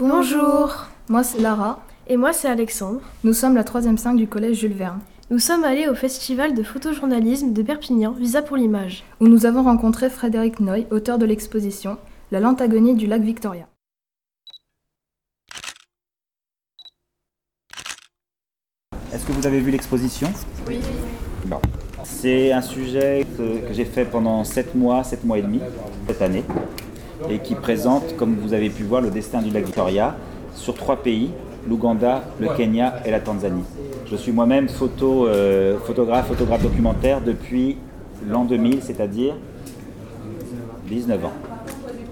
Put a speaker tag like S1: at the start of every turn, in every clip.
S1: Bonjour
S2: Moi c'est Lara.
S1: Et moi c'est Alexandre.
S2: Nous sommes la 3 5 du collège Jules Verne.
S1: Nous sommes allés au festival de photojournalisme de Perpignan, Visa pour l'image.
S2: Où nous avons rencontré Frédéric Noy, auteur de l'exposition La Lantagonie du lac Victoria.
S3: Est-ce que vous avez vu l'exposition?
S1: Oui.
S3: Bon. C'est un sujet que, que j'ai fait pendant 7 mois, 7 mois et demi cette année, et qui présente, comme vous avez pu voir, le destin du lac Victoria sur trois pays, l'Ouganda, le Kenya et la Tanzanie. Je suis moi-même photo, euh, photographe, photographe documentaire depuis l'an 2000, c'est-à-dire 19 ans.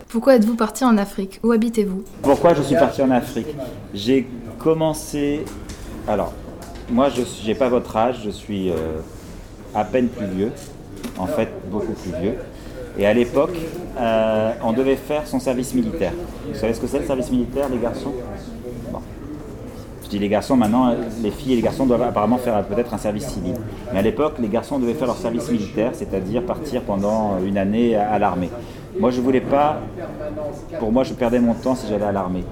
S2: Pourquoi êtes-vous parti en Afrique? Où habitez-vous?
S3: Pourquoi je suis parti en Afrique? J'ai commencé... Alors, moi, je n'ai pas votre âge, je suis euh, à peine plus vieux, en fait beaucoup plus vieux. Et à l'époque, euh, on devait faire son service militaire. Vous savez ce que c'est le service militaire, les garçons? Je dis les garçons, maintenant, les filles et les garçons doivent apparemment faire peut-être un service civil. Mais à l'époque, les garçons devaient faire leur service militaire, c'est-à-dire partir pendant une année à, l'armée. Moi, je voulais pas. Pour moi, je perdais mon temps si j'allais à l'armée.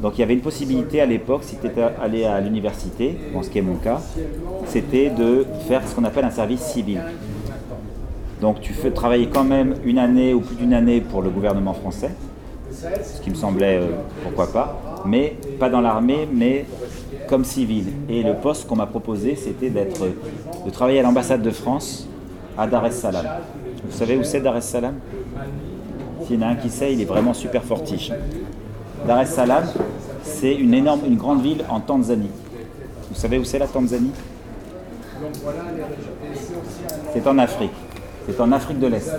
S3: Donc il y avait une possibilité à l'époque, si tu étais allé à l'université, bon, ce qui est mon cas, c'était de faire ce qu'on appelle un service civil. Donc tu fais travailler quand même une année ou plus d'une année pour le gouvernement français, ce qui me semblait euh, pourquoi pas, mais pas dans l'armée, mais comme civil. Et le poste qu'on m'a proposé, c'était d'être, de travailler à l'ambassade de France à Dar es Salaam. Vous savez où c'est Dar es Salaam? S'il y en a un qui sait, il est vraiment super fortiche. Dar es Salaam, c'est une énorme, une grande ville en Tanzanie. Vous savez où c'est la Tanzanie? C'est en Afrique. C'est en Afrique de l'Est.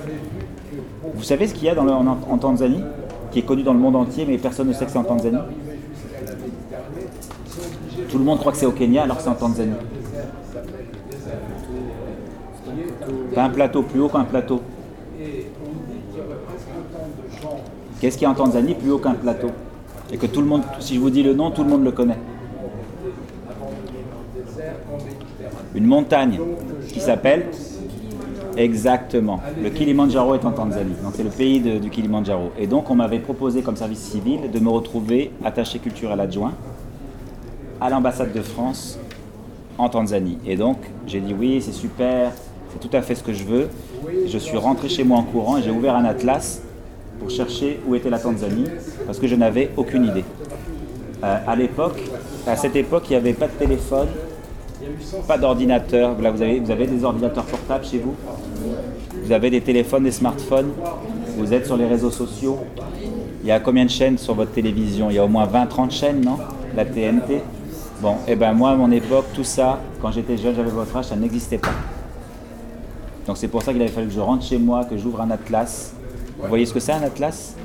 S3: Vous savez ce qu'il y a dans le- en, Tanzanie, qui est connu dans le monde entier, mais personne ne sait que c'est en Tanzanie? Tout le monde croit que c'est au Kenya alors que c'est en Tanzanie. Un plateau plus haut qu'un plateau. Qu'est-ce qu'il y a en Tanzanie plus haut qu'un plateau? Et que tout le monde, si je vous dis le nom, tout le monde le connaît. Une montagne qui s'appelle exactement. Le Kilimandjaro est en Tanzanie, donc c'est le pays de- du Kilimandjaro. Et donc on m'avait proposé comme service civil de me retrouver attaché culturel adjoint à l'ambassade de France en Tanzanie. Et donc j'ai dit oui, c'est super, c'est tout à fait ce que je veux. Je suis rentré chez moi en courant et j'ai ouvert un atlas pour chercher où était la Tanzanie parce que je n'avais aucune idée. Euh, à l'époque, à cette époque, il n'y avait pas de téléphone, pas d'ordinateur. Là, vous avez, vous avez des ordinateurs portables chez vous. Vous avez des téléphones, des smartphones. Vous êtes sur les réseaux sociaux. Il y a combien de chaînes sur votre télévision? Il y a au moins 20-30 chaînes, non? La TNT Bon, et ben moi, à mon époque, tout ça, quand j'étais jeune, j'avais votre âge, ça n'existait pas. Donc c'est pour ça qu'il avait fallu que je rentre chez moi, que j'ouvre un atlas. Vous voyez ce que c'est un atlas?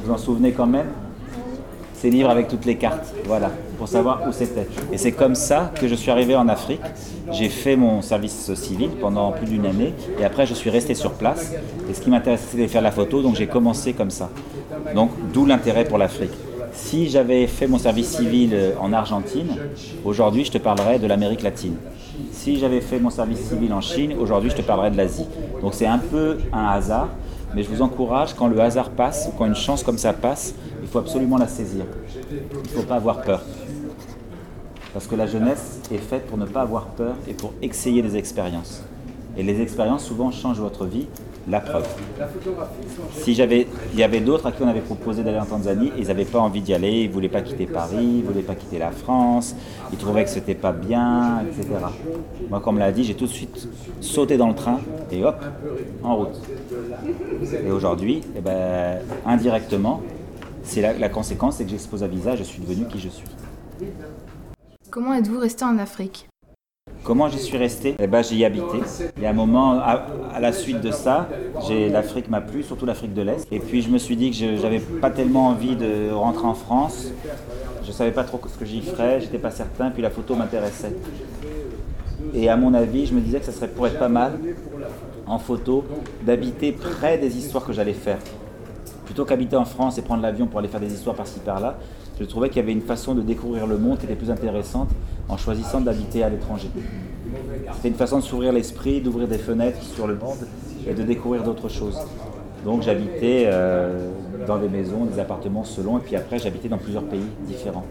S3: Vous en souvenez quand même? Ces livres avec toutes les cartes, voilà, pour savoir où c'était. Et c'est comme ça que je suis arrivé en Afrique. J'ai fait mon service civil pendant plus d'une année et après je suis resté sur place. Et ce qui m'intéressait c'était de faire la photo, donc j'ai commencé comme ça. Donc d'où l'intérêt pour l'Afrique. Si j'avais fait mon service civil euh, en Argentine, aujourd'hui je te parlerais de l'Amérique latine. Si j'avais fait mon service civil en Chine, aujourd'hui je te parlerais de l'Asie. Donc c'est un peu un hasard, mais je vous encourage, quand le hasard passe, ou quand une chance comme ça passe, il faut absolument la saisir. Il ne faut pas avoir peur. Parce que la jeunesse est faite pour ne pas avoir peur et pour essayer des expériences. Et les expériences souvent changent votre vie, la preuve. Si j'avais, il y avait d'autres à qui on avait proposé d'aller en Tanzanie, ils n'avaient pas envie d'y aller, ils voulaient pas quitter Paris, ils voulaient pas quitter la France, ils trouvaient que c'était pas bien, etc. Moi, comme l'a dit, j'ai tout de suite sauté dans le train et hop, en route. Et aujourd'hui, eh ben, indirectement, c'est la, la conséquence, c'est que j'expose à visa, je suis devenu qui je suis.
S2: Comment êtes-vous resté en Afrique?
S3: Comment j'y suis resté Eh ben, j'y habité. Y a un moment, à, à la suite de ça, l'Afrique m'a plu, surtout l'Afrique de l'Est. Et puis je me suis dit que je n'avais pas tellement envie de rentrer en France. Je ne savais pas trop ce que j'y ferais, j'étais pas certain, puis la photo m'intéressait. Et à mon avis, je me disais que ça serait pour être pas mal, en photo, d'habiter près des histoires que j'allais faire. Plutôt qu'habiter en France et prendre l'avion pour aller faire des histoires par-ci par-là, je trouvais qu'il y avait une façon de découvrir le monde qui était plus intéressante en choisissant d'habiter à l'étranger. C'était une façon de s'ouvrir l'esprit, d'ouvrir des fenêtres sur le monde et de découvrir d'autres choses. Donc j'habitais euh, dans des maisons, des appartements selon, et puis après j'habitais dans plusieurs pays différents.